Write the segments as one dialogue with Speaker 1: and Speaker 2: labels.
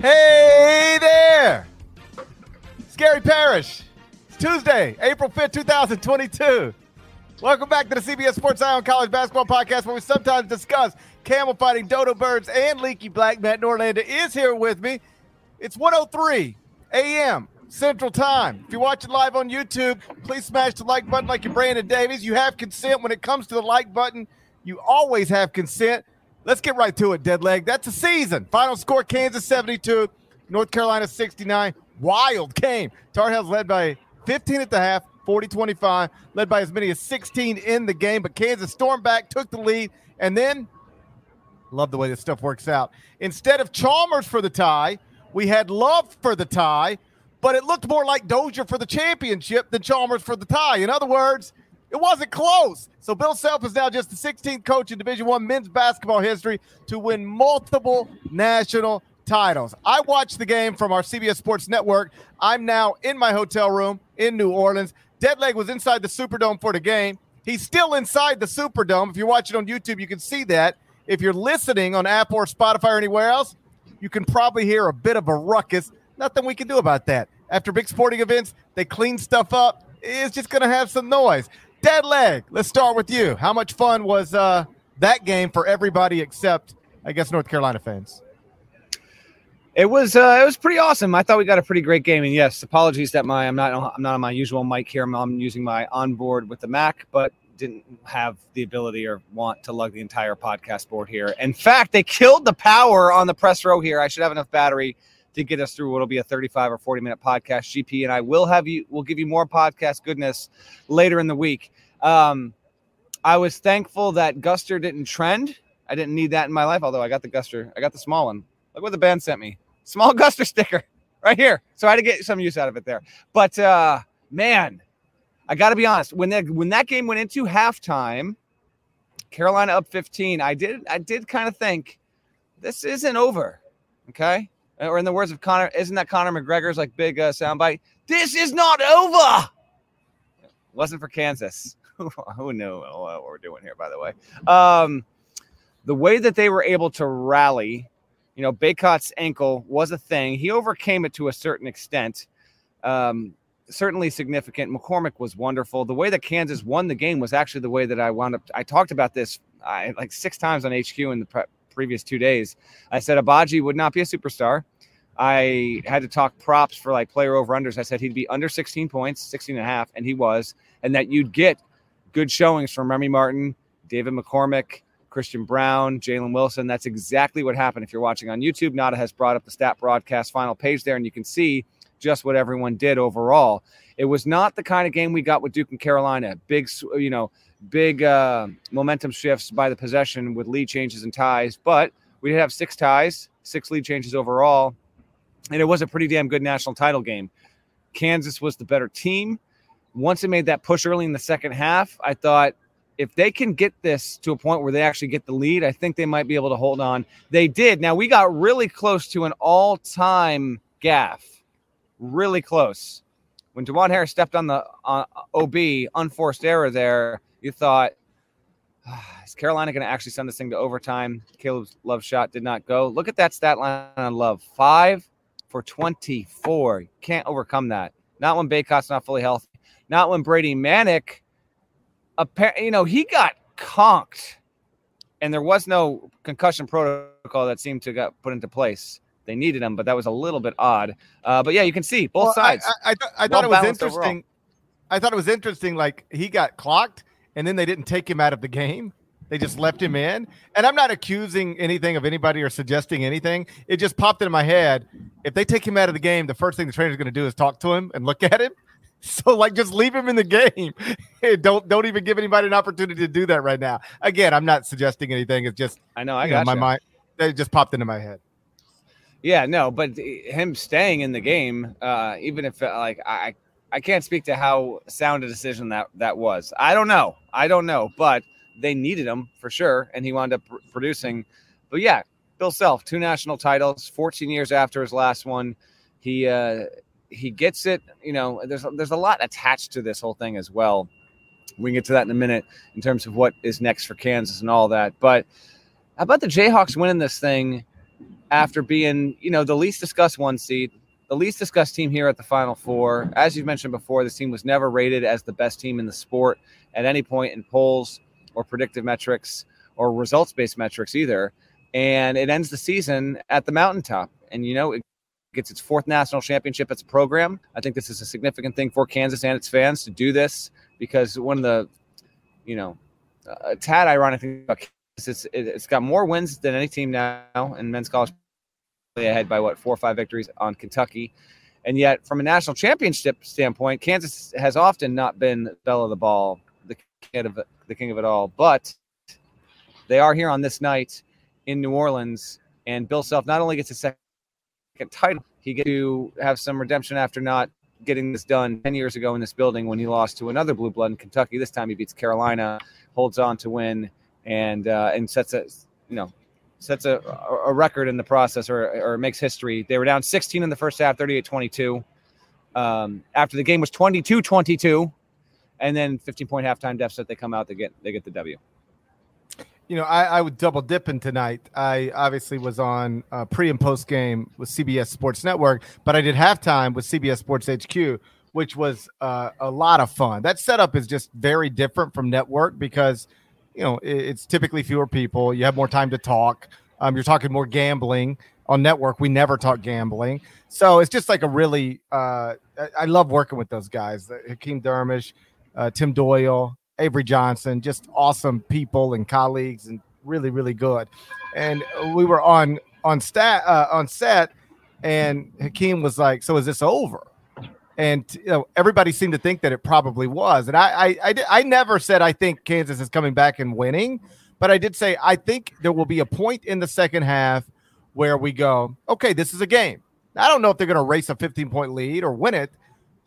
Speaker 1: Hey there! It's Gary Parrish. It's Tuesday, April 5th, 2022. Welcome back to the CBS Sports Eye on College Basketball Podcast, where we sometimes discuss camel fighting, dodo birds, and leaky black. Matt Norlander is here with me. It's 103 a.m. Central Time. If you're watching live on YouTube, please smash the like button like you're Brandon Davies. You have consent when it comes to the like button. You always have consent. Let's get right to it, dead leg. That's a season. Final score Kansas 72, North Carolina 69. Wild game. Tar Heels led by 15 at the half, 40 25, led by as many as 16 in the game. But Kansas stormed back, took the lead, and then love the way this stuff works out. Instead of Chalmers for the tie, we had Love for the tie, but it looked more like Dozier for the championship than Chalmers for the tie. In other words, it wasn't close. So Bill Self is now just the 16th coach in Division One men's basketball history to win multiple national titles. I watched the game from our CBS Sports Network. I'm now in my hotel room in New Orleans. Deadleg was inside the Superdome for the game. He's still inside the Superdome. If you're watching on YouTube, you can see that. If you're listening on Apple or Spotify or anywhere else, you can probably hear a bit of a ruckus. Nothing we can do about that. After big sporting events, they clean stuff up. It's just going to have some noise. Dead leg. Let's start with you. How much fun was uh, that game for everybody except, I guess, North Carolina fans?
Speaker 2: It was uh, it was pretty awesome. I thought we got a pretty great game. And yes, apologies that my I'm not I'm not on my usual mic here. I'm, I'm using my onboard with the Mac, but didn't have the ability or want to lug the entire podcast board here. In fact, they killed the power on the press row here. I should have enough battery to get us through what'll be a 35 or 40 minute podcast. GP and I will have you, we'll give you more podcast goodness later in the week. Um, I was thankful that Guster didn't trend. I didn't need that in my life, although I got the Guster, I got the small one. Look what the band sent me small Guster sticker right here. So I had to get some use out of it there. But uh, man, I got to be honest. When that when that game went into halftime, Carolina up 15. I did I did kind of think this isn't over. Okay, or in the words of Conor, isn't that Conor McGregor's like big uh, soundbite? This is not over. Wasn't for Kansas. Who knew what we're doing here? By the way, um, the way that they were able to rally, you know, Bacot's ankle was a thing. He overcame it to a certain extent. Um, certainly significant. McCormack was wonderful. The way that Kansas won the game was actually the way that I wound up. I talked about this I, like six times on HQ in the pre- previous two days. I said Agbaji would not be a superstar. I had to talk props for like player over unders. I said he'd be under 16 points, 16 and a half, and he was, and that you'd get good showings from Remy Martin, David McCormack, Christian Braun, Jalen Wilson. That's exactly what happened. If you're watching on YouTube, Nada has brought up the stat broadcast final page there, and you can see just what everyone did overall. It was not the kind of game we got with Duke and Carolina. Big, you know, big uh, momentum shifts by the possession with lead changes and ties, but we did have six ties, six lead changes overall, and it was a pretty damn good national title game. Kansas was the better team. Once it made that push early in the second half, I thought if they can get this to a point where they actually get the lead, I think they might be able to hold on. They did. Now we got really close to an all-time gaff really close. When Dajuan Harris stepped on the uh, OB, unforced error there, you thought, ah, is Carolina going to actually send this thing to overtime? Caleb's love shot did not go. Look at that stat line on love five for 24. Can't overcome that. Not when Bacot's not fully healthy. Not when Brady Manek, you know, he got conked and there was no concussion protocol that seemed to get put into place they needed him, but that was a little bit odd. Uh, but yeah, you can see both well, sides.
Speaker 1: I, I, th- I thought it was interesting. Overall. I thought it was interesting. Like he got clocked, and then they didn't take him out of the game. They just left him in. And I'm not accusing anything of anybody or suggesting anything. It just popped into my head. If they take him out of the game, the first thing the trainer's going to do is talk to him and look at him. So like just leave him in the game. don't don't even give anybody an opportunity to do that right now. Again, I'm not suggesting anything. It's just
Speaker 2: I know I got
Speaker 1: know, my mind. It just popped into my head.
Speaker 2: Yeah, no, but him staying in the game, uh, even if uh, like I I can't speak to how sound a decision that that was. I don't know. I don't know, but they needed him for sure, and he wound up pr- producing. But yeah, Bill Self, two national titles, 14 years after his last one. He uh, he gets it. You know, there's there's a lot attached to this whole thing as well. We can get to that in a minute in terms of what is next for Kansas and all that. But how about the Jayhawks winning this thing after being, you know, the least discussed one seed, the least discussed team here at the Final Four? As you've mentioned before, this team was never rated as the best team in the sport at any point in polls or predictive metrics or results based metrics either. And it ends the season at the mountaintop. And, you know, it gets its fourth national championship as a program. I think this is a significant thing for Kansas and its fans to do this because one of the, you know, a tad ironic thing about Kansas, it's, it's got more wins than any team now in men's college ahead by what four or five victories on Kentucky. And yet, from a national championship standpoint, Kansas has often not been bell of the ball, the king of the king of it all. But they are here on this night in New Orleans, and Bill Self not only gets a second title. He get to have some redemption after not getting this done 10 years ago in this building when he lost to another blue blood in Kentucky. This time he beats Carolina, holds on to win, and uh, and sets a you know sets a, a record in the process or, or makes history. They were down 16 in the first half, 38 22. Um, after the game was 22 22, and then 15 point halftime deficit, they come out, they get they get the W
Speaker 1: you know, I, I would double dipping tonight. I obviously was on uh, pre and post game with CBS Sports Network, but I did halftime with CBS Sports HQ, which was uh, a lot of fun. That setup is just very different from network because, you know, it, it's typically fewer people. You have more time to talk. Um, you're talking more gambling on network. We never talk gambling, so it's just like a really. Uh, I, I love working with those guys, Hakeem Dermish, uh, Tim Doyle, Avery Johnson, just awesome people and colleagues, and really, really good. And we were on on stat uh, on set, and Hakeem was like, "So is this over?" And you know, everybody seemed to think that it probably was. And I, I, I, I never said I think Kansas is coming back and winning, but I did say I think there will be a point in the second half where we go, okay, this is a game. I don't know if they're going to race a 15 point lead or win it,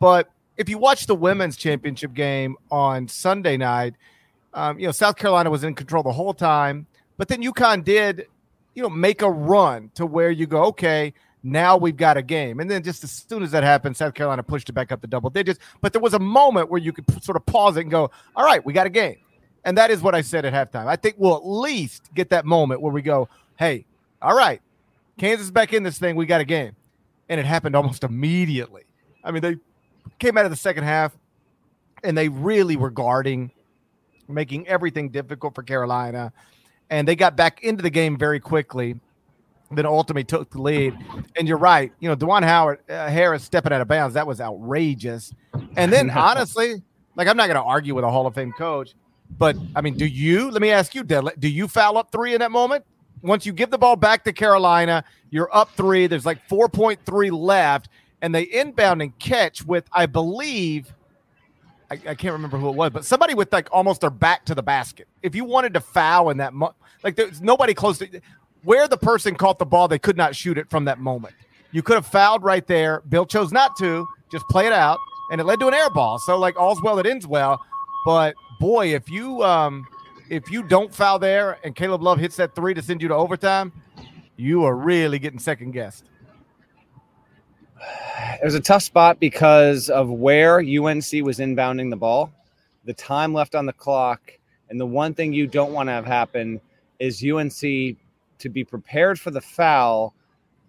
Speaker 1: but if you watch the women's championship game on Sunday night, um, you know South Carolina was in control the whole time, but then UConn did, you know, make a run to where you go, okay, now we've got a game, and then just as soon as that happened, South Carolina pushed it back up to double digits. But there was a moment where you could sort of pause it and go, all right, we got a game, and that is what I said at halftime. I think we'll at least get that moment where we go, hey, all right, Kansas back in this thing, we got a game, and it happened almost immediately. I mean, they came out of the second half and they really were guarding, making everything difficult for Carolina. And they got back into the game very quickly. Then ultimately took the lead. And you're right. You know, Dajuan Howard uh, Harris stepping out of bounds, that was outrageous. And then honestly, like I'm not going to argue with a Hall of Fame coach, but I mean, do you, let me ask you, do you foul up three in that moment? Once you give the ball back to Carolina, you're up three. There's like 4.3 left and they inbound and catch with, I believe, I, I, can't remember who it was, but somebody with like almost their back to the basket. If you wanted to foul in that, mo- like there's nobody close to where the person caught the ball, they could not shoot it from that moment. You could have fouled right there. Bill chose not to, just play it out, and it led to an air ball. So like all's well that ends well. But boy, if you um if you don't foul there and Caleb Love hits that three to send you to overtime, you are really getting second guessed
Speaker 2: it was a tough spot because of where UNC was inbounding the ball, the time left on the clock, and the one thing you don't want to have happen is UNC to be prepared for the foul,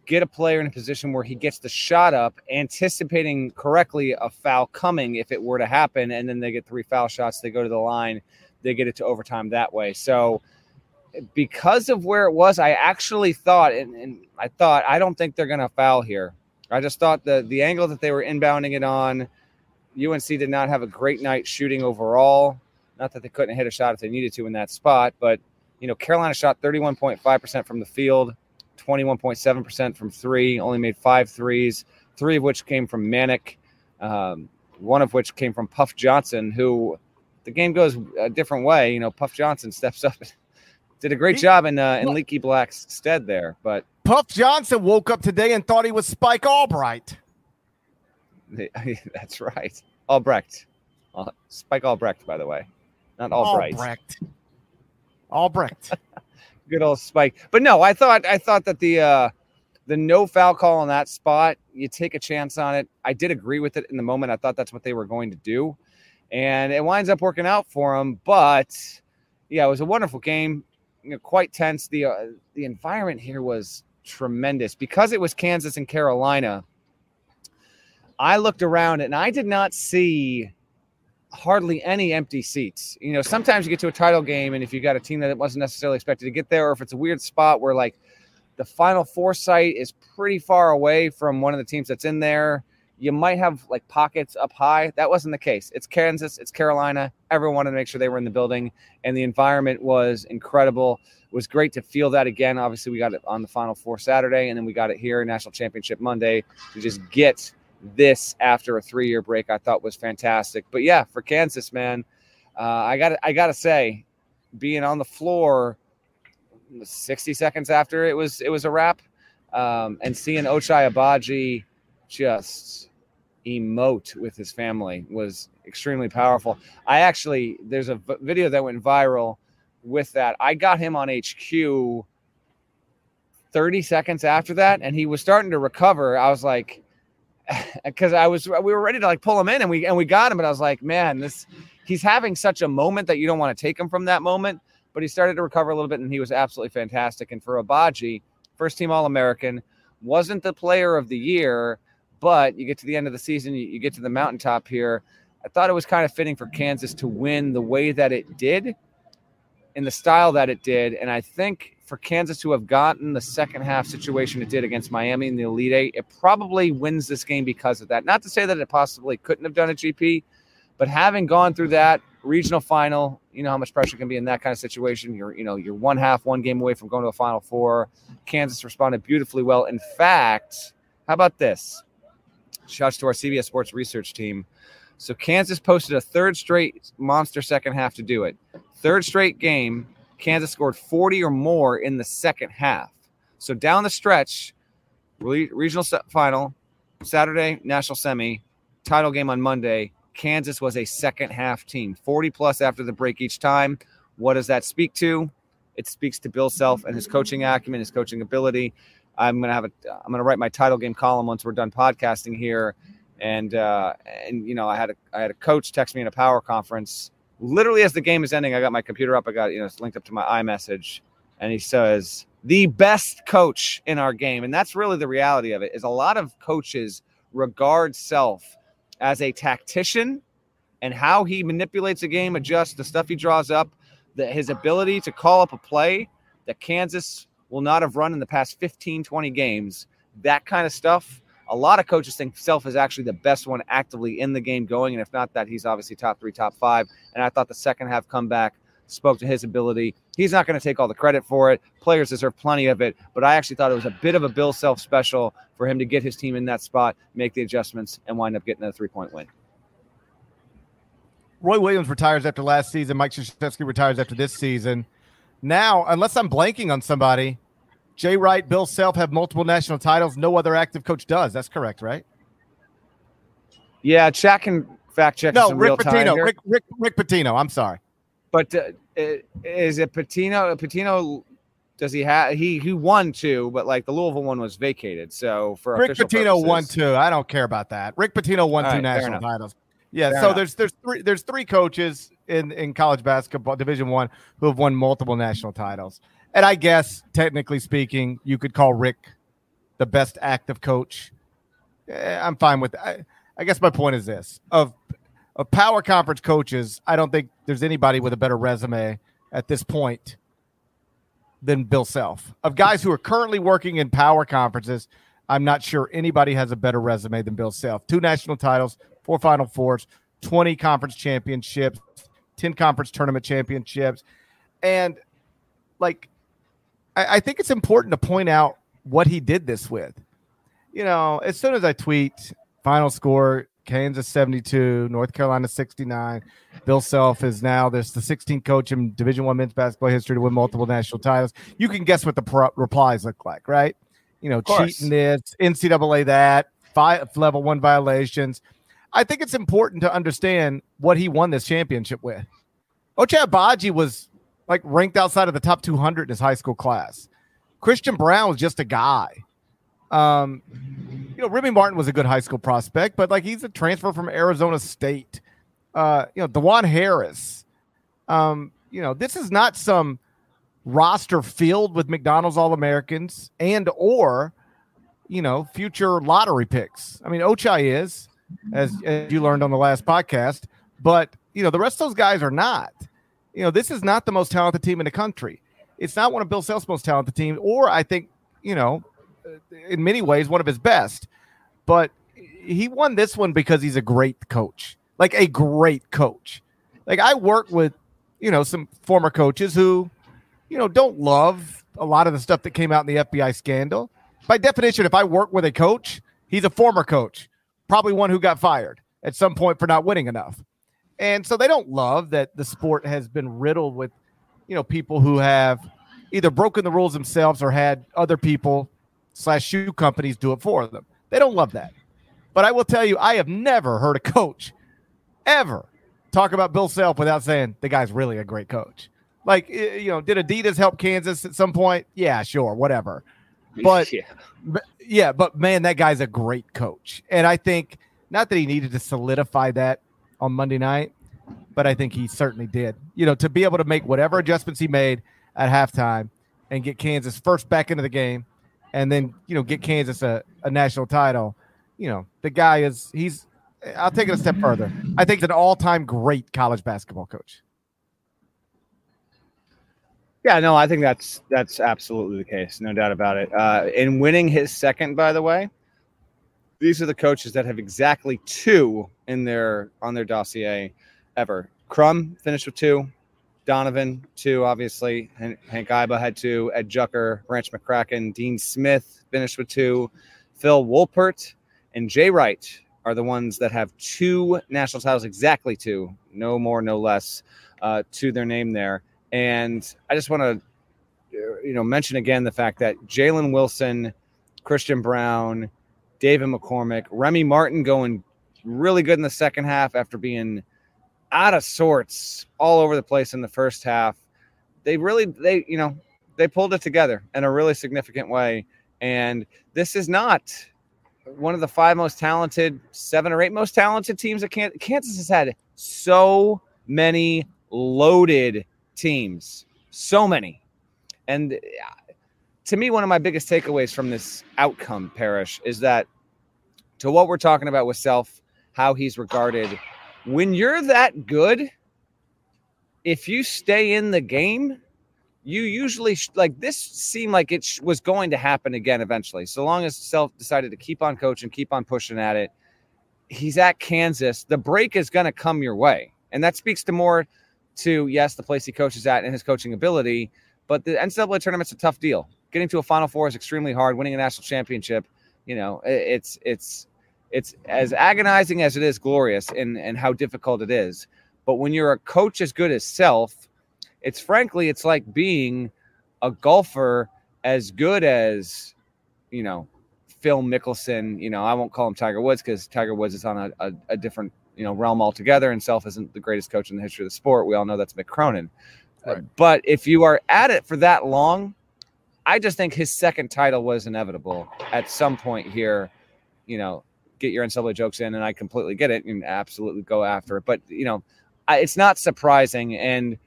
Speaker 2: get a player in a position where he gets the shot up, anticipating correctly a foul coming if it were to happen, and then they get three foul shots, they go to the line, they get it to overtime that way. So because of where it was, I actually thought, and, and I thought, I don't think they're going to foul here. I just thought the the angle that they were inbounding it on, UNC did not have a great night shooting overall. Not that they couldn't hit a shot if they needed to in that spot, but you know, Carolina shot 31.5% from the field, 21.7% from three, only made five threes, three of which came from Manek, um, one of which came from Puff Johnson, who the game goes a different way. You know, Puff Johnson steps up, did a great job in uh, in Leaky Black's stead there. But
Speaker 1: Puff Johnson woke up today and thought he was Spike Albright.
Speaker 2: That's right, Albrecht, uh, Spike Albrecht, by the way, not Albright.
Speaker 1: Albrecht. Albrecht.
Speaker 2: Good old Spike. But no, I thought I thought that the uh the no foul call on that spot, you take a chance on it. I did agree with it in the moment. I thought that's what they were going to do. And it winds up working out for them. But yeah, it was a wonderful game. You know, quite tense. The uh, the environment here was tremendous because it was Kansas and Carolina. I looked around and I did not see hardly any empty seats. You know, sometimes you get to a title game, and if you got a team that wasn't necessarily expected to get there, or if it's a weird spot where like the final four site is pretty far away from one of the teams that's in there, you might have like pockets up high. That wasn't the case. It's Kansas, it's Carolina. Everyone wanted to make sure they were in the building, and the environment was incredible. It was great to feel that again. Obviously, we got it on the final four Saturday, and then we got it here, National Championship Monday, to just get this after a three year break, I thought was fantastic. But yeah, for Kansas, man, uh, I got I got to say, being on the floor 60 seconds after it was it was a wrap, um, and seeing Ochai Agbaji just emote with his family was extremely powerful. I actually there's a video that went viral with that. I got him on HQ 30 seconds after that, and he was starting to recover. I was like because I was we were ready to like pull him in and we and we got him, but I was like, man, this he's having such a moment that you don't want to take him from that moment. But he started to recover a little bit and he was absolutely fantastic. And for Agbaji, first team All American, wasn't the player of the year, but you get to the end of the season, you, you get to the mountaintop here. I thought it was kind of fitting for Kansas to win the way that it did, in the style that it did. And I think for Kansas to have gotten the second half situation it did against Miami in the Elite Eight, it probably wins this game because of that. Not to say that it possibly couldn't have done a GP, but having gone through that regional final, you know how much pressure can be in that kind of situation. You're, you know, you're one half, one game away from going to a Final Four. Kansas responded beautifully well. In fact, how about this? Shouts to our CBS Sports research team. So Kansas posted a third straight monster second half to do it. Third straight game Kansas scored 40 or more in the second half. So down the stretch, regional final, Saturday, national semi, title game on Monday. Kansas was a second half team, 40 plus after the break each time. What does that speak to? It speaks to Bill Self and his coaching acumen, his coaching ability. I'm gonna have a I'm gonna write my title game column once we're done podcasting here. And uh, and you know, I had a I had a coach text me in a power conference literally as the game is ending, I got my computer up. I got you know it's linked up to my iMessage, and he says the best coach in our game, and that's really the reality of it. Is a lot of coaches regard self as a tactician and how he manipulates a game, adjusts the stuff he draws up, that his ability to call up a play that Kansas will not have run in the past 15, 20 games. That kind of stuff a lot of coaches think Self is actually the best one actively in the game going. And if not that, he's obviously top three, top five. And I thought the second half comeback spoke to his ability. He's not going to take all the credit for it. Players deserve plenty of it. But I actually thought it was a bit of a Bill Self special for him to get his team in that spot, make the adjustments, and wind up getting a three point win.
Speaker 1: Roy Williams retires after last season. Mike Krzyzewski retires after this season. Now, unless I'm blanking on somebody, Jay Wright, Bill Self have multiple national titles. No other active coach does. That's correct, right?
Speaker 2: Yeah, Chat can fact check.
Speaker 1: No, Rick Pitino. Rick, Rick, Rick Pitino. I'm sorry.
Speaker 2: But uh, is it Pitino? Pitino does he have he he won two, but like the Louisville one was vacated. So for
Speaker 1: Rick Pitino purposes, won two. I don't care about that. Rick Pitino won two right, national titles. Yeah, fair so enough. there's there's three there's three coaches in in college basketball Division One who have won multiple national titles. And I guess, technically speaking, you could call Rick the best active coach. Eh, I'm fine with that. I, I guess my point is this: of of power conference coaches, I don't think there's anybody with a better resume at this point than Bill Self. Of guys who are currently working in power conferences, I'm not sure anybody has a better resume than Bill Self. Two national titles, four Final Fours, 20 conference championships, 10 conference tournament championships. And like, I, I think it's important to point out what he did this with. You know, as soon as I tweet final score, Kansas 72, North Carolina 69. Bill Self is now there's the 16th coach in Division One men's basketball history to win multiple national titles. You can guess what the pro- replies look like, right? You know, cheating this, NCAA that, five level one violations. I think it's important to understand what he won this championship with. Ochai Agbaji was like ranked outside of the top 200 in his high school class. Christian Braun was just a guy. Um, you know, Remy Martin was a good high school prospect, but like he's a transfer from Arizona State. Uh, you know, Dajuan Harris. Um, you know, this is not some roster filled with McDonald's All Americans and or you know future lottery picks. I mean, Ochai is, as, as you learned on the last podcast, but you know the rest of those guys are not. You know, this is not the most talented team in the country. It's not one of Bill Self's most talented teams, or I think you know uh, in many ways one of his best. But he won this one because he's a great coach, like a great coach. Like I work with, you know, some former coaches who, you know, don't love a lot of the stuff that came out in the FBI scandal. By definition, if I work with a coach, he's a former coach, probably one who got fired at some point for not winning enough. And so they don't love that the sport has been riddled with, you know, people who have either broken the rules themselves or had other people slash shoe companies do it for them. They don't love that. But I will tell you, I have never heard a coach ever talk about Bill Self without saying the guy's really a great coach. Like, eh, you know, did Adidas help Kansas at some point? Yeah, sure, whatever. But yeah. yeah, but man, that guy's a great coach. And I think not that he needed to solidify that on Monday night, but I think he certainly did. You know, to be able to make whatever adjustments he made at halftime and get Kansas first back into the game and then you know get Kansas a, a national title. You know, the guy is he's. I'll take it a step further. I think he's an all-time great college basketball coach.
Speaker 2: Yeah, no, I think that's that's absolutely the case, no doubt about it. Uh, in winning his second, by the way, these are the coaches that have exactly two in their on their dossier ever. Crum finished with two, Donovan, two, obviously. Hank Iba had two. Ed Jucker, Branch McCracken, Dean Smith finished with two. Phil Woolpert and Jay Wright are the ones that have two national titles, exactly two, no more, no less, uh, to their name there. And I just want to, you know, mention again the fact that Jalen Wilson, Christian Braun, David McCormack, Remy Martin going really good in the second half after being – out of sorts all over the place in the first half. They really, they, you know, they pulled it together in a really significant way. And this is not one of the five most talented, seven or eight most talented teams that Kansas, has had so many loaded teams, so many. And uh, to me, one of my biggest takeaways from this outcome, Parrish, is that to what we're talking about with Self, how he's regarded when you're that good, if you stay in the game, you usually like this seemed like it was going to happen again eventually. So long as Self decided to keep on coaching, keep on pushing at it, he's at Kansas. The break is going to come your way, and that speaks to more to yes, the place he coaches at and his coaching ability. But the NCAA tournament's a tough deal. Getting to a Final Four is extremely hard. Winning a national championship, you know, it's it's it's as agonizing as it is glorious and and how difficult it is. But when you're a coach as good as self, it's frankly it's like being a golfer as good as you know Phil Mickelson. You know I won't call him Tiger Woods because Tiger Woods is on a, a, a, different you know realm altogether, and self isn't the greatest coach in the history of the sport. We all know that's Mick Cronin. Right. Uh, but if you are at it for that long, I just think his second title was inevitable at some point here. You know, get your NCAA jokes in, and I completely get it and absolutely go after it. But you know, I, it's not surprising. And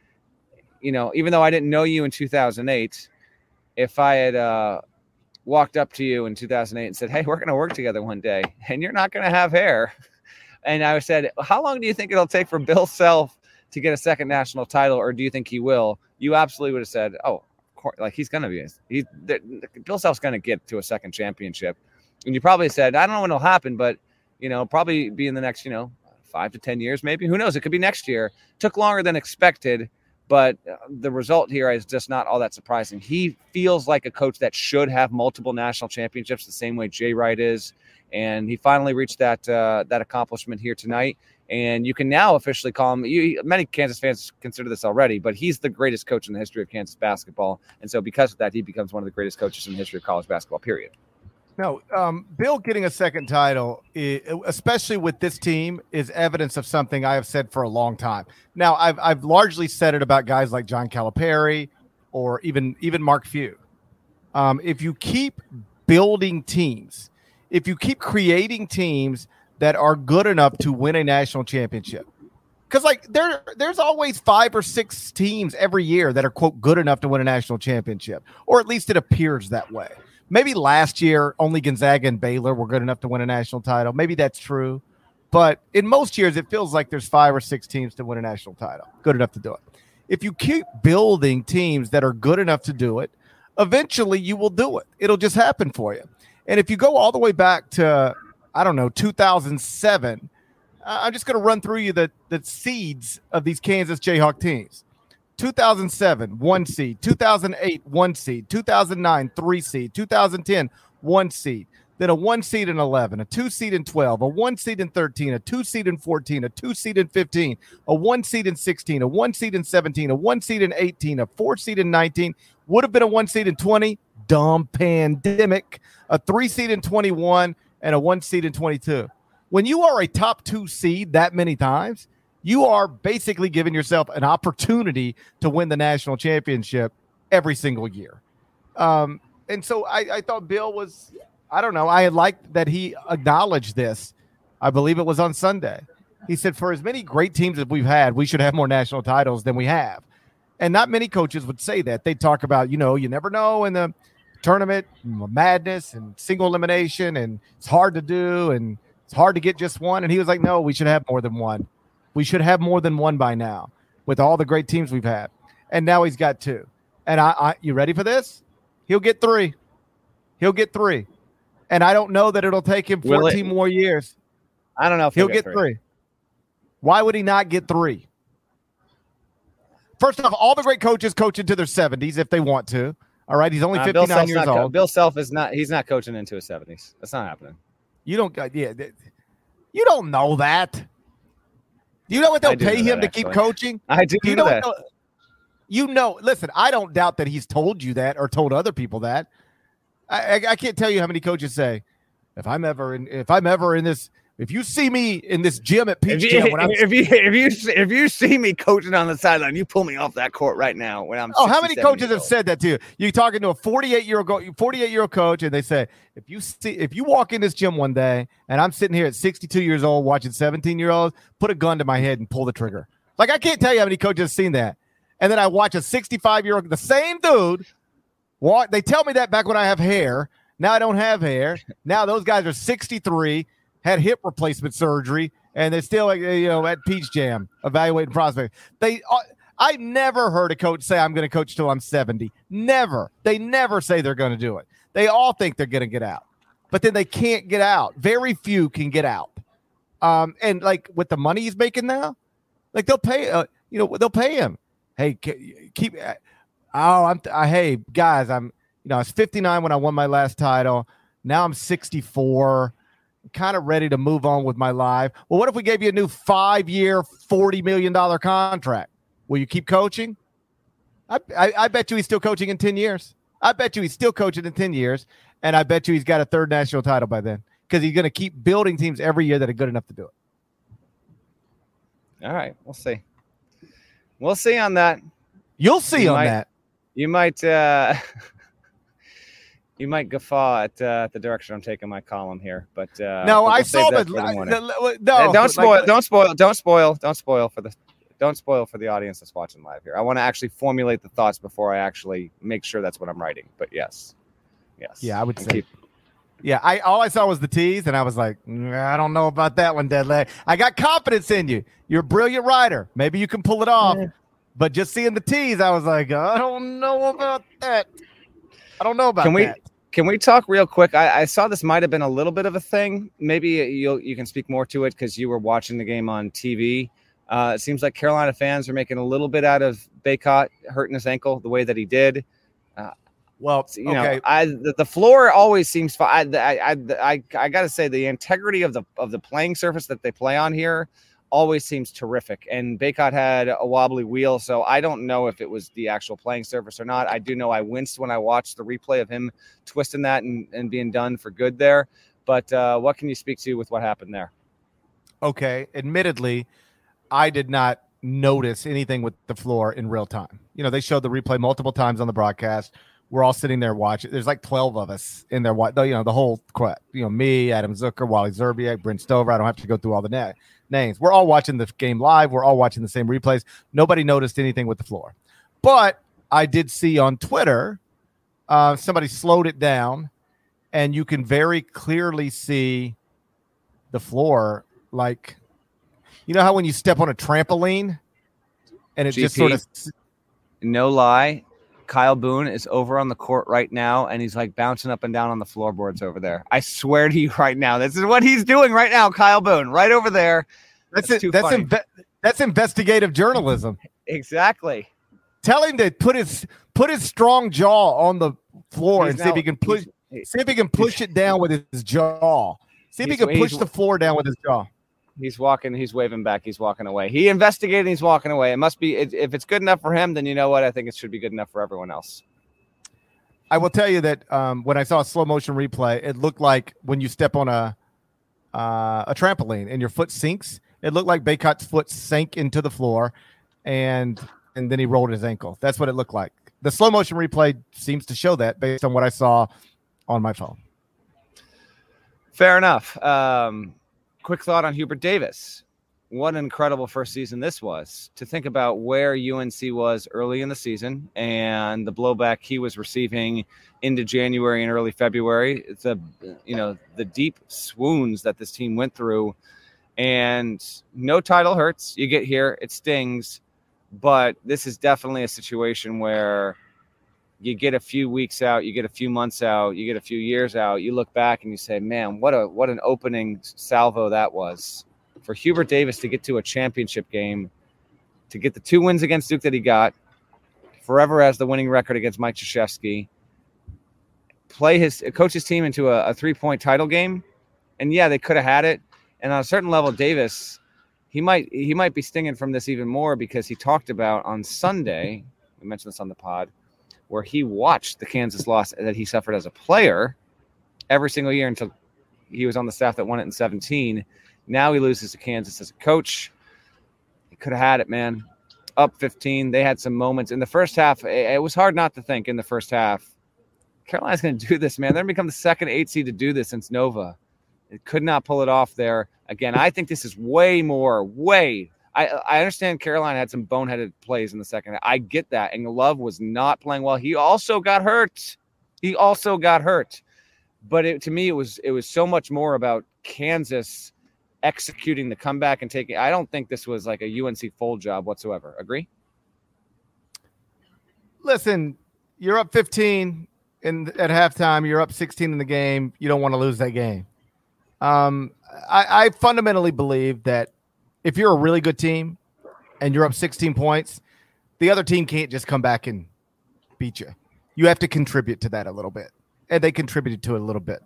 Speaker 2: you know, even though I didn't know you in 2008, if I had uh, walked up to you in 2008 and said, "Hey, we're going to work together one day, and you're not going to have hair," and I said, "How long do you think it'll take for Bill Self to get a second national title, or do you think he will?" You absolutely would have said, "Oh." Like he's gonna be, he Bill Self's gonna get to a second championship, and you probably said, I don't know when it'll happen, but you know, probably be in the next, you know, five to 10 years, maybe. Who knows? It could be next year. Took longer than expected, but uh, the result here is just not all that surprising. He feels like a coach that should have multiple national championships the same way Jay Wright is. And he finally reached that uh, that accomplishment here tonight. And you can now officially call him. You, many Kansas fans consider this already, but he's the greatest coach in the history of Kansas basketball. And so, because of that, he becomes one of the greatest coaches in the history of college basketball. Period.
Speaker 1: No, um, Bill getting a second title, especially with this team, is evidence of something I have said for a long time. Now, I've I've largely said it about guys like John Calipari or even even Mark Few. Um, if you keep building teams, if you keep creating teams that are good enough to win a national championship, because like there there's always five or six teams every year that are quote good enough to win a national championship, or at least it appears that way. Maybe last year only Gonzaga and Baylor were good enough to win a national title. Maybe that's true. But in most years, it feels like there's five or six teams to win a national title, good enough to do it. If you keep building teams that are good enough to do it, eventually you will do it. It'll just happen for you. And if you go all the way back to, I don't know, 2007, I'm just going to run through you the, the seeds of these Kansas Jayhawk teams. 2007, one seed. 2008, one seed. 2009, three seed. 2010, one seed. Then a one seed in 11, a two seed in 12, a one seed in 13, a two seed in 14, a two seed in 15, a one seed in 16, a one seed in 17, a one seed in 18, a four seed in 19, would have been a one seed in 20, dumb pandemic, a three seed in 21, and a one seed in 22. When you are a top two seed that many times, you are basically giving yourself an opportunity to win the national championship every single year. Um, and so I, I thought Bill was, I don't know, I liked that he acknowledged this. I believe it was on Sunday. He said, for as many great teams as we've had, we should have more national titles than we have. And not many coaches would say that. They talk about, you know, you never know in the tournament, madness and single elimination, and it's hard to do, and it's hard to get just one. And he was like, no, we should have more than one. We should have more than one by now with all the great teams we've had. And now he's got two. And I, I you ready for this? He'll get three. He'll get three. And I don't know that it'll take him 14 more years.
Speaker 2: I don't know if
Speaker 1: he'll, he'll get, get three. three. Why would he not get three? First off, all the great coaches coach into their 70s if they want to. All right, he's only 59 uh, years old.
Speaker 2: Bill Self is not he's not coaching into his 70s. That's not happening.
Speaker 1: You don't yeah, you don't know that. Do you know what they'll pay him to actually. keep coaching?
Speaker 2: I do, do
Speaker 1: you
Speaker 2: know, know that.
Speaker 1: You know, listen, I don't doubt that he's told you that or told other people that. I, I, I can't tell you how many coaches say, if I'm ever in, if I'm ever in this if you see me in this gym at Peach
Speaker 2: if
Speaker 1: you,
Speaker 2: Jam, if you if you if you see me coaching on the sideline, you pull me off that court right now. When I'm
Speaker 1: oh, how many coaches have said that to you? You're talking to a 48 year old 48 year old coach, and they say if you see if you walk in this gym one day, and I'm sitting here at 62 years old watching 17 year olds, put a gun to my head and pull the trigger. Like I can't tell you how many coaches have seen that. And then I watch a 65 year old, the same dude. Walk. They tell me that back when I have hair. Now I don't have hair. Now those guys are 63 had hip replacement surgery, and they're still you know at Peach Jam evaluating prospects. They. Uh, I never heard a coach say I'm going to coach till I'm 70. Never. They never say they're going to do it. They all think they're going to get out, but then they can't get out. Very few can get out. Um, and like with the money he's making now, like they'll pay. Uh, you know, they'll pay him. Hey, keep. Uh, oh, I'm. Uh, hey, guys, I'm. You know, I was 59 when I won my last title. Now I'm 64 kind of ready to move on with my life. Well, what if we gave you a new five year, $40 million contract? Will you keep coaching? I, I, I, bet you he's still coaching in 10 years. I bet you he's still coaching in 10 years. And I bet you he's got a third national title by then because he's going to keep building teams every year that are good enough to do it.
Speaker 2: All right. We'll see. We'll see on that.
Speaker 1: You'll see you on might, that.
Speaker 2: You might. Uh, you might guffaw at uh, the direction I'm taking my column here, but uh,
Speaker 1: no,
Speaker 2: we'll
Speaker 1: I saw the, the,
Speaker 2: no. Don't spoil, like, don't spoil, don't spoil, don't spoil for the don't spoil for the audience that's watching live here. I want to actually formulate the thoughts before I actually make sure that's what I'm writing. But yes, yes,
Speaker 1: yeah, I would say. Keep... Yeah, I all I saw was the tease, and I was like, mm, I don't know about that one, Deadleg. I got confidence in you. You're a brilliant writer. Maybe you can pull it off. But just seeing the tease, I was like, I don't know about that. I don't know about
Speaker 2: can we,
Speaker 1: that.
Speaker 2: Can we talk real quick? I, I saw this might have been a little bit of a thing. Maybe you you can speak more to it because you were watching the game on TV. Uh, it seems like Carolina fans are making a little bit out of Bacot hurting his ankle the way that he did. Uh, well, you okay. know, I the, the, floor always seems fine. I I I, I got to say the integrity of the of the playing surface that they play on here always seems terrific. And Bacot had a wobbly wheel, so I don't know if it was the actual playing surface or not. I do know I winced when I watched the replay of him twisting that and, and being done for good there. But uh, what can you speak to with what happened there?
Speaker 1: Okay, admittedly, I did not notice anything with the floor in real time. You know, they showed the replay multiple times on the broadcast. We're all sitting there watching. There's like 12 of us in there. You know, the whole, you know, me, Adam Zucker, Wally Szczerbiak, Brent Stover. I don't have to go through all the net names. We're all watching the game live. We're all watching the same replays. Nobody noticed anything with the floor. But I did see on Twitter, uh, somebody slowed it down, and you can very clearly see the floor. Like, you know how when you step on a trampoline and it GP, just sort of.
Speaker 2: No lie. Kyle Boone is over on the court right now, and he's like bouncing up and down on the floorboards over there. I swear to you, right now, this is what he's doing right now. Kyle Boone, right over there.
Speaker 1: That's that's, it, that's, inve- that's investigative journalism.
Speaker 2: Exactly.
Speaker 1: Tell him to put his put his strong jaw on the floor he's and now, see if he can push see if he can push it down with his jaw. See if he can push the floor down with his jaw.
Speaker 2: He's walking. He's waving back. He's walking away. He investigated. He's walking away. It must be. If it's good enough for him, then you know what? I think it should be good enough for everyone else.
Speaker 1: I will tell you that um, when I saw a slow motion replay, it looked like when you step on a uh, a trampoline and your foot sinks. It looked like Bacot's foot sank into the floor, and and then he rolled his ankle. That's what it looked like. The slow motion replay seems to show that based on what I saw on my phone.
Speaker 2: Fair enough. Um, quick thought on Hubert Davis. What an incredible first season this was. To think about where UNC was early in the season and the blowback he was receiving into January and early February, the you know the deep swoons that this team went through, and no title hurts. You get here, it stings, but this is definitely a situation where you get a few weeks out, you get a few months out, you get a few years out, you look back and you say, "Man, what a what an opening salvo that was for Hubert Davis to get to a championship game, to get the two wins against Duke that he got, forever as the winning record against Mike Krzyzewski, play his coach his team into a, a three point title game, and yeah, they could have had it. And on a certain level, Davis, he might he might be stinging from this even more because he talked about on Sunday. We mentioned this on the pod where he watched the Kansas loss that he suffered as a player every single year until he was on the staff that won it in 17. Now he loses to Kansas as a coach. He could have had it, man. Up 15. They had some moments in the first half. It was hard not to think in the first half. Carolina's going to do this, man. They're going to become the second eight seed to do this since Nova. It could not pull it off there. Again, I think this is way more, way I, I understand Carolina had some boneheaded plays in the second. I get that. And Love was not playing well. He also got hurt. He also got hurt. But it, to me, it was it was so much more about Kansas executing the comeback and taking. I don't think this was like a UNC full job whatsoever. Agree?
Speaker 1: Listen, you're up 15 in at halftime. You're up 16 in the game. You don't want to lose that game. Um, I, I fundamentally believe that if you're a really good team and you're up 16 points, the other team can't just come back and beat you. You have to contribute to that a little bit. And they contributed to it a little bit.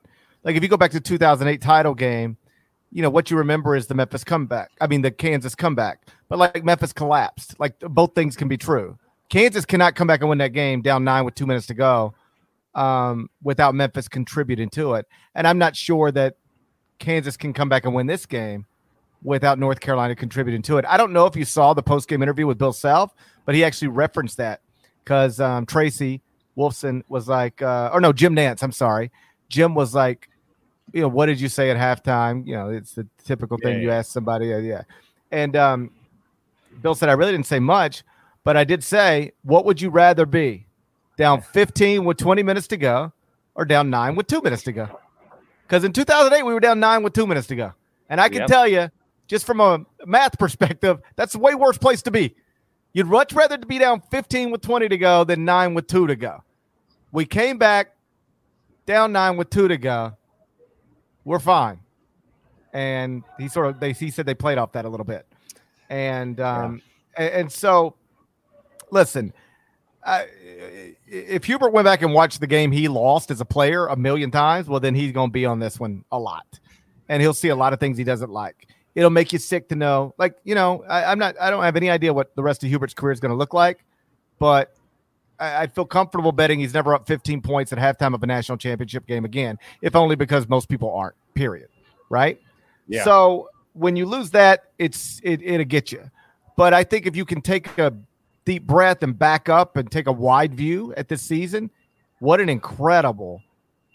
Speaker 1: Like if you go back to 2008 title game, you know what you remember is the Memphis comeback. I mean the Kansas comeback. But like Memphis collapsed. Like both things can be true. Kansas cannot come back and win that game down 9 with 2 minutes to go um, without Memphis contributing to it. And I'm not sure that Kansas can come back and win this game without North Carolina contributing to it. I don't know if you saw the post game interview with Bill Self, but he actually referenced that because um, Tracy Wolfson was like, uh, or no, Jim Nantz. I'm sorry, Jim was like, you know, what did you say at halftime? You know, it's the typical thing yeah, you ask somebody. Uh, yeah, and um, Bill said I really didn't say much, but I did say, what would you rather be, down 15 with 20 minutes to go, or down nine with two minutes to go? Because in 2008 we were down nine with two minutes to go, and I can yep. tell you just from a math perspective, that's a way worse place to be. You'd much rather be down 15 with 20 to go than nine with two to go. We came back down nine with two to go. We're fine. And he sort of they he said they played off that a little bit. And um yeah. and, and, so listen, uh, if Hubert went back and watched the game he lost as a player a million times, well then he's going to be on this one a lot. And he'll see a lot of things he doesn't like. It'll make you sick to know. Like, you know, I, I'm not I don't have any idea what the rest of Hubert's career is going to look like, but I, feel comfortable betting he's never up 15 points at halftime of a national championship game again, if only because most people aren't. Period. Right. Yeah. So when you lose that, it's it, it'll get you. But I think if you can take a deep breath and back up and take a wide view at this season, what an incredible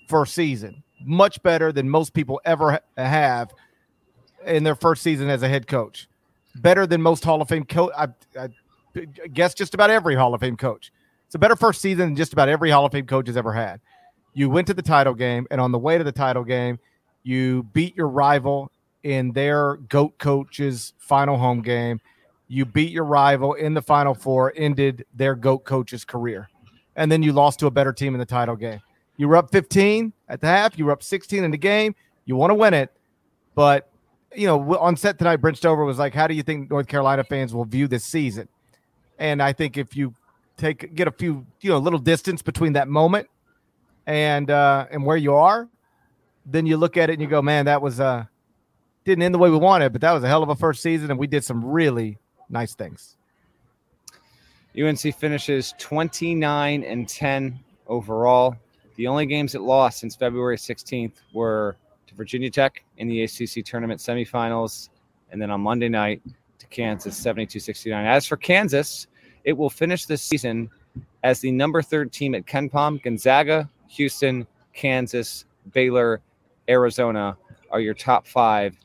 Speaker 1: first season. Much better than most people ever have in their first season as a head coach. Better than most Hall of Fame coach. I, I guess just about every Hall of Fame coach. It's a better first season than just about every Hall of Fame coach has ever had. You went to the title game, and on the way to the title game, you beat your rival in their GOAT coach's final home game. You beat your rival in the final four, ended their GOAT coach's career. And then you lost to a better team in the title game. You were up 15 at the half, you were up 16 in the game. You want to win it. But, you know, on set tonight, Brent Stover was like, How do you think North Carolina fans will view this season? And I think if you take get a few you know a little distance between that moment and uh and where you are then you look at it and you go man that was uh didn't end the way we wanted but that was a hell of a first season and we did some really nice things
Speaker 2: unc finishes 29 and 10 overall the only games it lost since february 16th were to virginia tech in the acc tournament semifinals and then on monday night to kansas 72-69 as for kansas it will finish this season as the number third team at KenPom. Gonzaga, Houston, Kansas, Baylor, Arizona are your top five.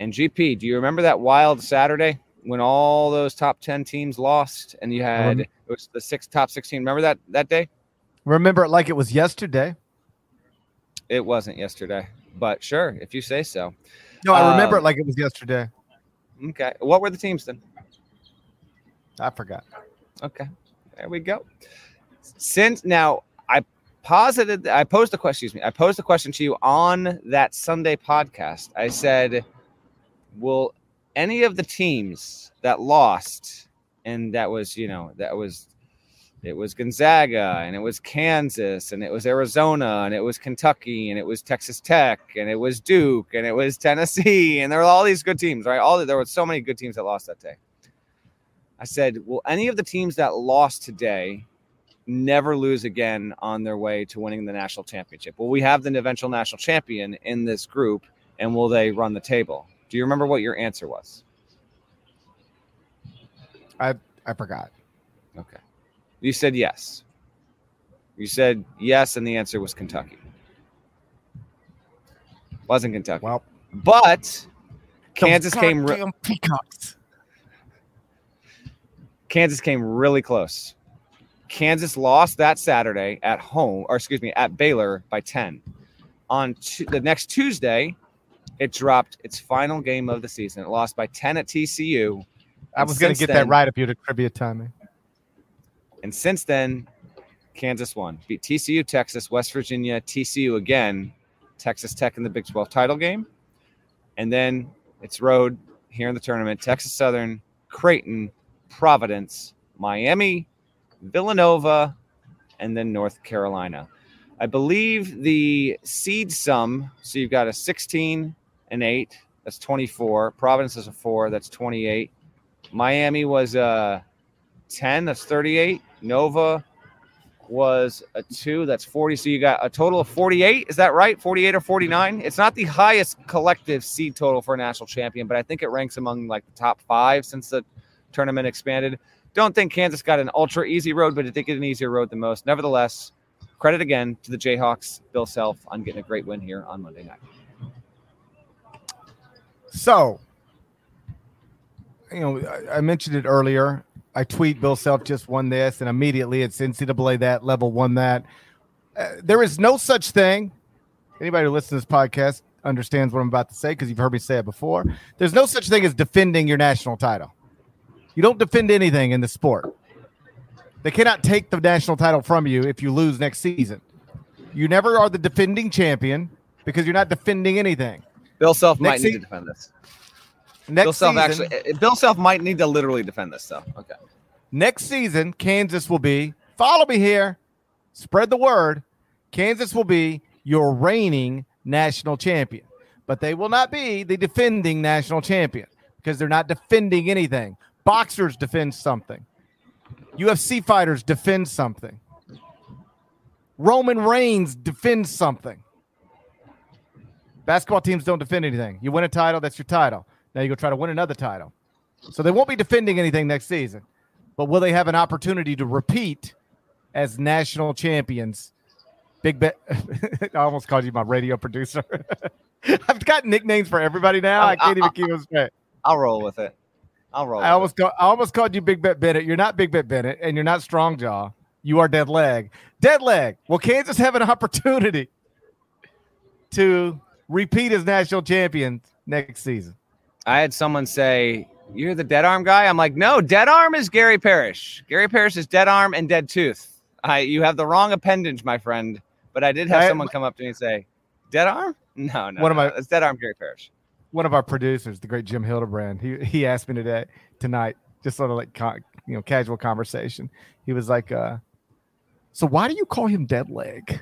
Speaker 2: And GP, do you remember that wild Saturday when all those top 10 teams lost and you had um, it was the six top 16? Remember that that day?
Speaker 1: Remember it like it was yesterday.
Speaker 2: It wasn't yesterday, but sure, if you say so.
Speaker 1: No, I remember um, it like it was yesterday.
Speaker 2: Okay. What were the teams then?
Speaker 1: I forgot.
Speaker 2: Okay. There we go. Since now I posited I posed a question, excuse me. I posed a question to you on that Sunday podcast. I said, Will any of the teams that lost, and that was, you know, that was it was Gonzaga and it was Kansas and it was Arizona and it was Kentucky and it was Texas Tech and it was Duke and it was Tennessee and there were all these good teams, right? All there were so many good teams that lost that day. I said, will any of the teams that lost today never lose again on their way to winning the national championship? Will we have the eventual national champion in this group and will they run the table? Do you remember what your answer was?
Speaker 1: I I forgot.
Speaker 2: Okay. You said yes. You said yes, and the answer was Kentucky. Wasn't Kentucky.
Speaker 1: Well,
Speaker 2: but Kansas came. Re- peacocks. Kansas came really close. Kansas lost that Saturday at home, or excuse me, at Baylor by 10. On t- the next Tuesday, it dropped its final game of the season. It lost by 10 at TCU.
Speaker 1: I was going to get then, that right if you had trivia timing.
Speaker 2: And since then, Kansas won. Beat TCU, Texas, West Virginia, TCU again, Texas Tech in the Big 12 title game. And then it's road here in the tournament Texas Southern, Creighton, Providence, Miami, Villanova, and then North Carolina. I believe the seed sum, so you've got a 16 and 8, that's 24. Providence is a 4, that's 28. Miami was a 10, that's 38. Nova was a 2, that's 40. So you got a total of 48. Is that right? 48 or 49? It's not the highest collective seed total for a national champion, but I think it ranks among like the top five since the tournament expanded. Don't think Kansas got an ultra easy road, but I think it's an easier road than most. Nevertheless, credit again to the Jayhawks, Bill Self, on getting a great win here on Monday night.
Speaker 1: So, you know, I, I mentioned it earlier. I tweet Bill Self just won this, and immediately it's NCAA that level won that. Uh, there is no such thing. Anybody who listens to this podcast understands what I'm about to say because you've heard me say it before. There's no such thing as defending your national title. You don't defend anything in the sport. They cannot take the national title from you if you lose next season. You never are the defending champion because you're not defending anything.
Speaker 2: Bill Self might need
Speaker 1: se-
Speaker 2: to defend this.
Speaker 1: Next
Speaker 2: Bill Self
Speaker 1: season,
Speaker 2: actually, uh, Bill Self might need to literally defend this though. Okay.
Speaker 1: next season, Kansas will be. Follow me here. Spread the word. Kansas will be your reigning national champion, but they will not be the defending national champion because they're not defending anything. Boxers defend something. UFC fighters defend something. Roman Reigns defends something. Basketball teams don't defend anything. You win a title, that's your title. Now you go try to win another title. So they won't be defending anything next season. But will they have an opportunity to repeat as national champions? Big bet. I almost called you my radio producer. I've got nicknames for everybody now. I can't even keep them straight.
Speaker 2: I'll roll with it. I'll roll.
Speaker 1: I almost call, I almost called you Big Bet Bennett. You're not Big Bet Bennett, and you're not Strong Jaw. You are Dead Leg. Dead Leg. Will Kansas have an opportunity to repeat as national champions next season?
Speaker 2: I had someone say, "You're the dead arm guy." I'm like, "No, dead arm is Gary Parrish. Gary Parrish is dead arm and dead tooth. I you have the wrong appendage, my friend." But I did have
Speaker 1: I-
Speaker 2: someone come up to me and say, "Dead arm? No, no.
Speaker 1: What am
Speaker 2: no,
Speaker 1: I-
Speaker 2: It's dead arm Gary Parrish."
Speaker 1: One of our producers, the great Jim Hildebrand, he he asked me today tonight, just sort of like you know casual conversation. He was like, uh, "So why do you call him Dead Leg?"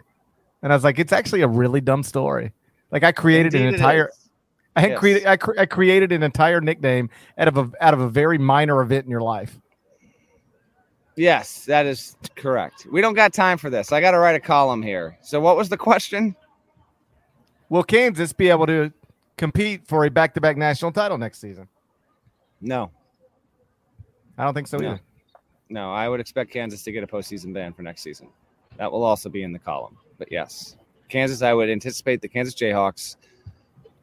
Speaker 1: And I was like, "It's actually a really dumb story. Like I created an
Speaker 2: Indeed it
Speaker 1: entire."
Speaker 2: is.
Speaker 1: I had
Speaker 2: Yes.
Speaker 1: created I, cre- I created an entire nickname out of a out of a very minor event in your life.
Speaker 2: Yes, that is correct. We don't got time for this. I got to write a column here. So, what was the question?
Speaker 1: Will Kansas be able to compete for a back-to-back national title next season?
Speaker 2: No,
Speaker 1: I don't think so
Speaker 2: No.
Speaker 1: either.
Speaker 2: no. I would expect Kansas to get a postseason ban for next season. That will also be in the column. But yes, Kansas. I would anticipate the Kansas Jayhawks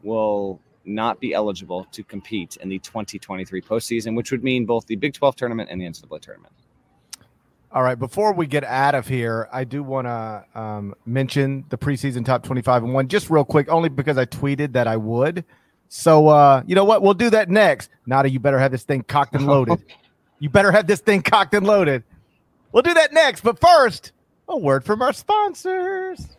Speaker 2: will not be eligible to compete in the 2023 postseason, which would mean both the Big 12 tournament and the NCAA tournament.
Speaker 1: All right, before we get out of here, I do want to um, mention the preseason top 25 and one just real quick, only because I tweeted that I would. So, uh, you know what? We'll do that next. Nada, you better have this thing cocked and loaded. you better have this thing cocked and loaded. We'll do that next. But first, a word from our sponsors.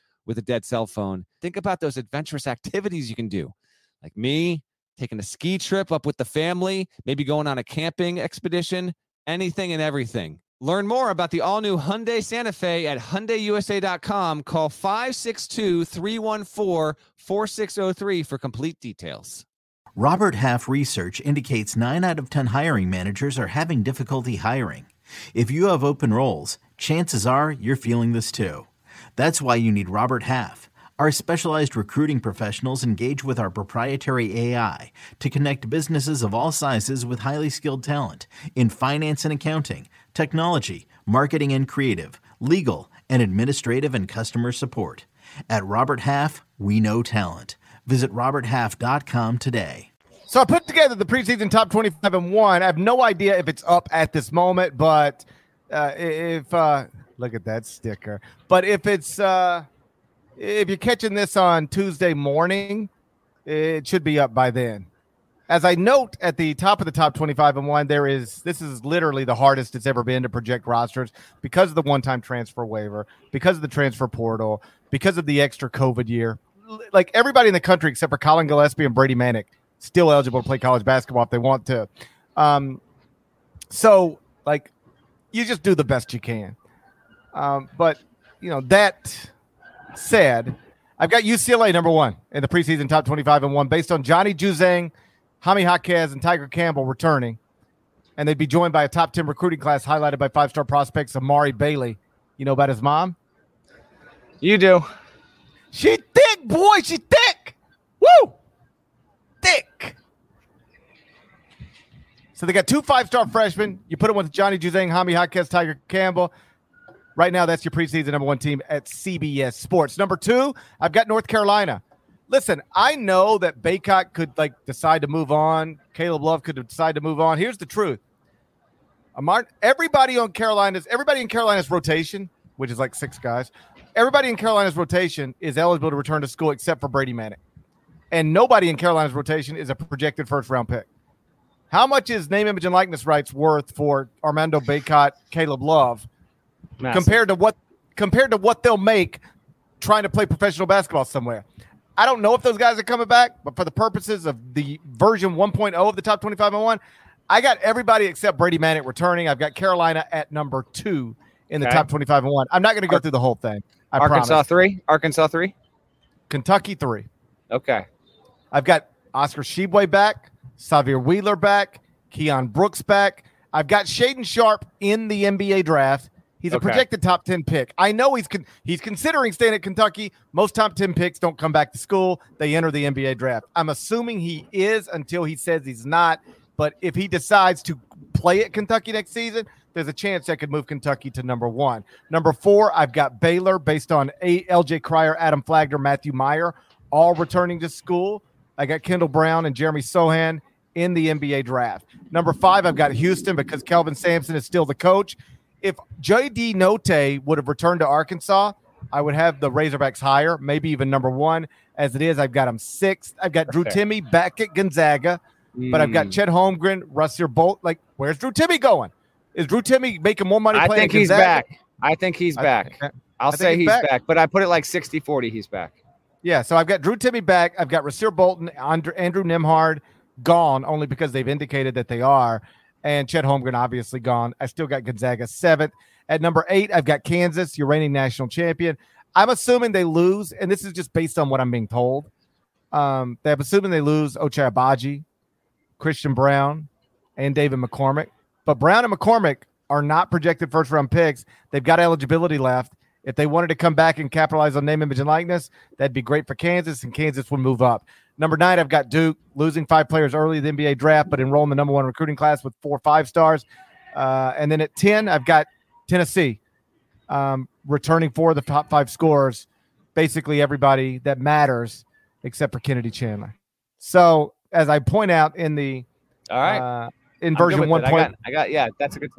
Speaker 3: with a dead cell phone. Think about those adventurous activities you can do, like me taking a ski trip up with the family, maybe going on a camping expedition, anything and everything. Learn more about the all new Hyundai Santa Fe at HyundaiUSA.com. Call 562 314 4603 for complete details.
Speaker 4: Robert Half research indicates 9 out of 10 hiring managers are having difficulty hiring. If you have open roles, chances are you're feeling this too. That's why you need Robert Half. Our specialized recruiting professionals engage with our proprietary AI to connect businesses of all sizes with highly skilled talent in finance and accounting, technology, marketing and creative, legal, and administrative and customer support. At Robert Half, we know talent. Visit RobertHalf.com today.
Speaker 1: So I put together the preseason top 25 and one. I have no idea if it's up at this moment, but uh, if uh, look at that sticker, but if it's uh, if you're catching this on Tuesday morning, it should be up by then. As I note at the top of the top 25 and one, there is this is literally the hardest it's ever been to project rosters because of the one time transfer waiver, because of the transfer portal, because of the extra COVID year. Like everybody in the country except for Colin Gillespie and Brady Manek still eligible to play college basketball if they want to. Um, so like you just do the best you can. Um, but you know that said, I've got UCLA number one in the preseason top 25 and one based on Johnny Juzang, Jaime Jaquez, and Tiger Campbell returning. And they'd be joined by a top 10 recruiting class highlighted by five star prospects Amari Bailey. You know about his mom?
Speaker 2: You do.
Speaker 1: She thick, boy. She thick. Woo! Thick. So they got two five-star freshmen. You put them with Johnny Juzang, Jaime Jaquez, Tiger Campbell. Right now, that's your preseason number one team at CBS Sports. Number two, I've got North Carolina. Listen, I know that Bacot could like decide to move on. Caleb Love could decide to move on. Here's the truth. Everybody on Carolina's, everybody in Carolina's rotation, which is like six guys, everybody in Carolina's rotation is eligible to return to school except for Brady Manek. And nobody in Carolina's rotation is a projected first round pick. How much is name, image, and likeness rights worth for Armando Bacot, Caleb Love,
Speaker 2: Massive.
Speaker 1: compared to what compared to what they'll make trying to play professional basketball somewhere? I don't know if those guys are coming back, but for the purposes of the version 1.0 of the top 25 and one, I got everybody except Brady Manek returning. I've got Carolina at number two in the
Speaker 2: Okay.
Speaker 1: top 25 and one. I'm not going to go
Speaker 2: Ar-
Speaker 1: through the whole thing. I
Speaker 2: Arkansas
Speaker 1: promise.
Speaker 2: three. Arkansas three.
Speaker 1: Kentucky three.
Speaker 2: Okay.
Speaker 1: I've got Oscar Tshiebwe back, Sahvir Wheeler back, Keion Brooks back. I've got Shaedon Sharpe in the NBA draft. He's a
Speaker 2: Okay.
Speaker 1: projected top 10 pick. I know he's con- he's considering staying at Kentucky. Most top 10 picks don't come back to school. They enter the NBA draft. I'm assuming he is until he says he's not. But if he decides to play at Kentucky next season, there's a chance that could move Kentucky to number one. Number four, I've got Baylor based on A. L.J. Cryer, Adam Flagler, Matthew Mayer, all returning to school. I got Kendall Brown and Jeremy Sochan in the NBA draft. Number five, I've got Houston because Kelvin Sampson is still the coach. If J.D. Notae would have returned to Arkansas, I would have the Razorbacks higher, maybe even number one. As it is, I've got them sixth. I've got Drew Timme back at Gonzaga but I've got
Speaker 2: Mm.
Speaker 1: Chet Holmgren, Russell Bolt. Like, where's Drew Timme going? Is Drew Timme making more money
Speaker 2: I
Speaker 1: playing
Speaker 2: think he's
Speaker 1: Gonzaga?
Speaker 2: back. I think he's back.
Speaker 1: okay.
Speaker 2: I'll
Speaker 1: think
Speaker 2: say
Speaker 1: he's
Speaker 2: he's
Speaker 1: back.
Speaker 2: back. but I put it like 60-40. He's back.
Speaker 1: Yeah, so I've got Drew Timme back. I've got Rasir Bolton, Andrew, Andrew Nembhard gone only because they've indicated that they are, and Chet Holmgren obviously gone. I still got Gonzaga seventh. At number eight, I've got Kansas, your reigning national champion. I'm assuming they lose, and this is just based on what I'm being told. Um, they're assuming they lose Ochai Christian Braun, and David McCormack. But Braun and McCormack are not projected first round picks. They've got eligibility left. If they wanted to come back and capitalize on name, image, and likeness, that'd be great for Kansas, and Kansas would move up. Number nine, I've got Duke losing five players early in the NBA draft, but enrolling the number one recruiting class with four five stars. Uh, and then at 10, I've got Tennessee um, returning four of the top five scores, basically everybody that matters except for Kennedy Chandler. So, as I point out in the
Speaker 2: All right.
Speaker 1: uh, in version one
Speaker 2: it. I
Speaker 1: point,
Speaker 2: got, I got yeah, that's a good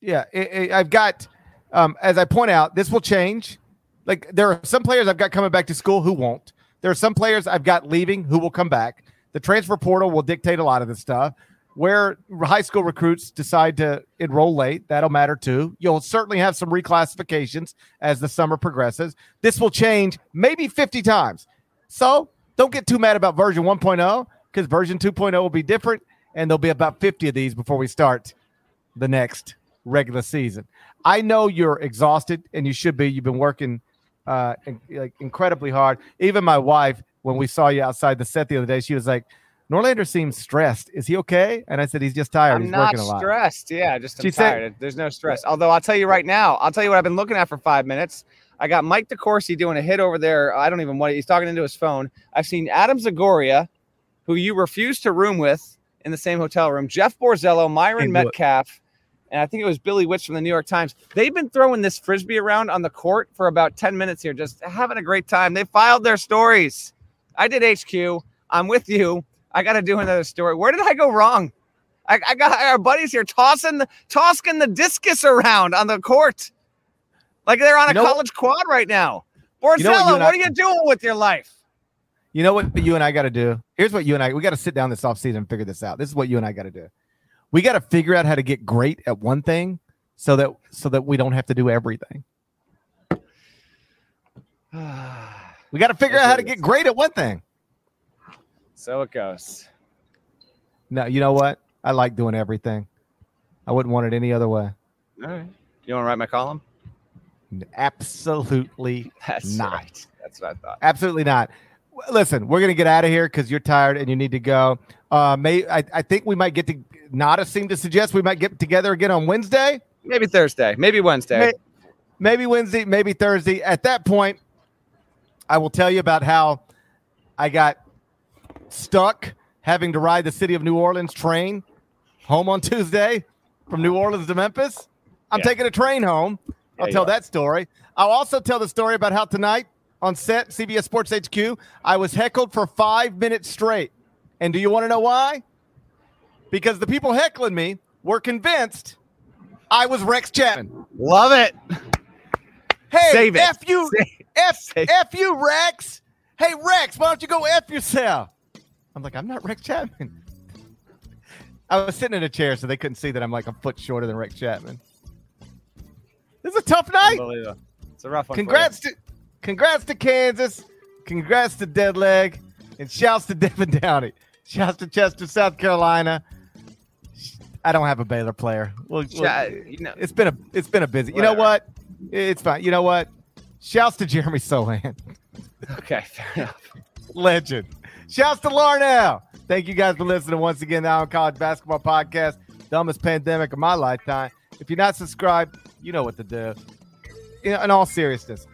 Speaker 1: yeah, it, it- I've got, um, as I point out, this will change. Like there are some players I've got coming back to school who won't. There are some players I've got leaving who will come back. The transfer portal will dictate a lot of this stuff. Where high school recruits decide to enroll late, that'll matter too. You'll certainly have some reclassifications as the summer progresses. This will change maybe 50 times. So don't get too mad about version 1.0 because version 2.0 will be different and there'll be about 50 of these before we start the next regular season. I know you're exhausted and you should be. You've been working uh, like incredibly hard. Even my wife, when we saw you outside the set the other day, she was like, Norlander seems stressed. Is he okay? And I said, he's just tired.
Speaker 2: I'm
Speaker 1: he's
Speaker 2: not
Speaker 1: working a lot.
Speaker 2: stressed. Yeah, just I'm
Speaker 1: She said-
Speaker 2: tired. There's no stress. Although I'll tell you right now, I'll tell you what I've been looking at for five minutes. I got Mike DeCourcy doing a hit over there. I don't even what he's talking into his phone. I've seen Adam Zagoria, who you refused to room with in the same hotel room. Jeff Borzello, Myron
Speaker 1: it.
Speaker 2: Metcalf, and I think it was Billy Witz from the New York Times. They've been throwing this frisbee around on the court for about 10 minutes here, just having a great time. They filed their stories. I did HQ. I'm with you. I got to do another story. Where did I go wrong? I, I got our buddies here tossing the tossing the discus around on the court, like they're on a
Speaker 1: You know
Speaker 2: college quad right now. Borzello,
Speaker 1: You know what
Speaker 2: what, are you doing with your life?
Speaker 1: You know what you and I got to do? Here's what you and I we got to sit down this offseason and figure this out. This is what you and I got to do. We got to figure out how to get great at one thing so that so that we don't have to do everything. We got to figure out how to get great at one thing.
Speaker 2: so it goes.
Speaker 1: No, you know what? I like doing everything. I wouldn't want it any other way.
Speaker 2: All right. You want to write my column?
Speaker 1: Absolutely,
Speaker 2: That's
Speaker 1: Not.
Speaker 2: right. That's what I thought.
Speaker 1: absolutely not. Listen, we're gonna get out of here because you're tired and you need to go. Uh, may I, I think we might get to. Nada seemed to suggest we might get together again on Wednesday.
Speaker 2: Maybe Thursday. Maybe Wednesday.
Speaker 1: May- maybe Wednesday, maybe Thursday. At that point, I will tell you about how I got stuck having to ride the city of New Orleans train home on Tuesday from New Orleans to Memphis. I'm
Speaker 2: Yeah.
Speaker 1: taking a train home I'll
Speaker 2: Yeah,
Speaker 1: tell that story. I'll also tell the story about how tonight on set, CBS Sports HQ, I was heckled for five minutes straight. And do you want to know why? Because the people heckling me were convinced I was Rex Chapman.
Speaker 2: Love it.
Speaker 1: Hey,
Speaker 2: Save it.
Speaker 1: F you,
Speaker 2: Save-
Speaker 1: F,
Speaker 2: Save-
Speaker 1: F you, Rex. Hey, Rex, why don't you go F yourself? I'm like, I'm not Rex Chapman. I was sitting in a chair, so they couldn't see that I'm like a foot shorter than Rex Chapman. This is a tough night.
Speaker 2: It's a rough one. for you.
Speaker 1: Congrats to, congrats to Kansas. Congrats to Deadleg, and shouts to Devin Downey. Shouts to Chester, South Carolina. I don't have a Baylor player. Well,
Speaker 2: Yeah, you know,
Speaker 1: it's been a it's been a busy. You know what? It's fine. You know what? Shouts to Jeremy Sochan,
Speaker 2: okay, fair enough.
Speaker 1: legend. Shouts to Larnell. Thank you guys for listening once again. Now on College Basketball Podcast, dumbest pandemic of my lifetime. If you're not subscribed, you know what to do. In, all seriousness,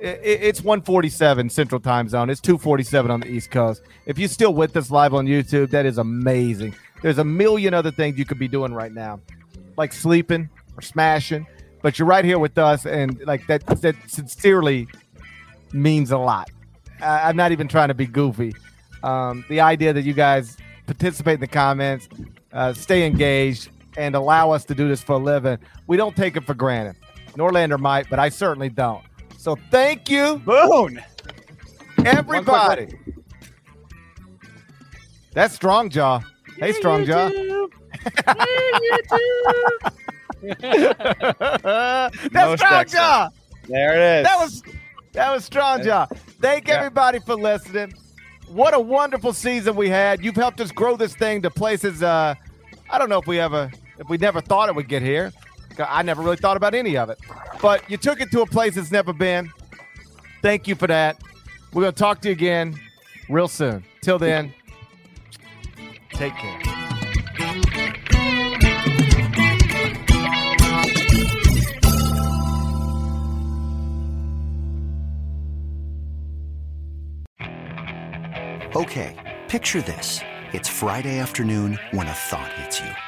Speaker 1: it's 147 Central Time Zone. It's 247 on the East Coast. If you're still with us live on YouTube, that is amazing. There's a million other things you could be doing right now, like sleeping or smashing, but you're right here with us, and like that. That sincerely means a lot. I, I'm not even trying to be goofy. Um, the idea that you guys participate in the comments, uh, stay engaged, and allow us to do this for a living, we don't take it for granted. Norlander might, but I certainly don't. So thank you,
Speaker 2: Boone.
Speaker 1: everybody. That's Strong Jaw. Hey, Strong Jaw. That's
Speaker 2: Most
Speaker 1: Strong
Speaker 2: excellent.
Speaker 1: Jaw.
Speaker 2: There it is.
Speaker 1: That was that was strong, Jaw. Thank
Speaker 2: Yeah.
Speaker 1: everybody for listening. What a wonderful season we had. You've helped us grow this thing to places. Uh, I don't know if we ever, if we never thought it would get here. I never really thought about any of it, but you took it to a place it's never been. Thank you for that. We're gonna talk to you again real soon. Till then, take care.
Speaker 5: Okay, picture this. It's Friday afternoon when a thought hits you.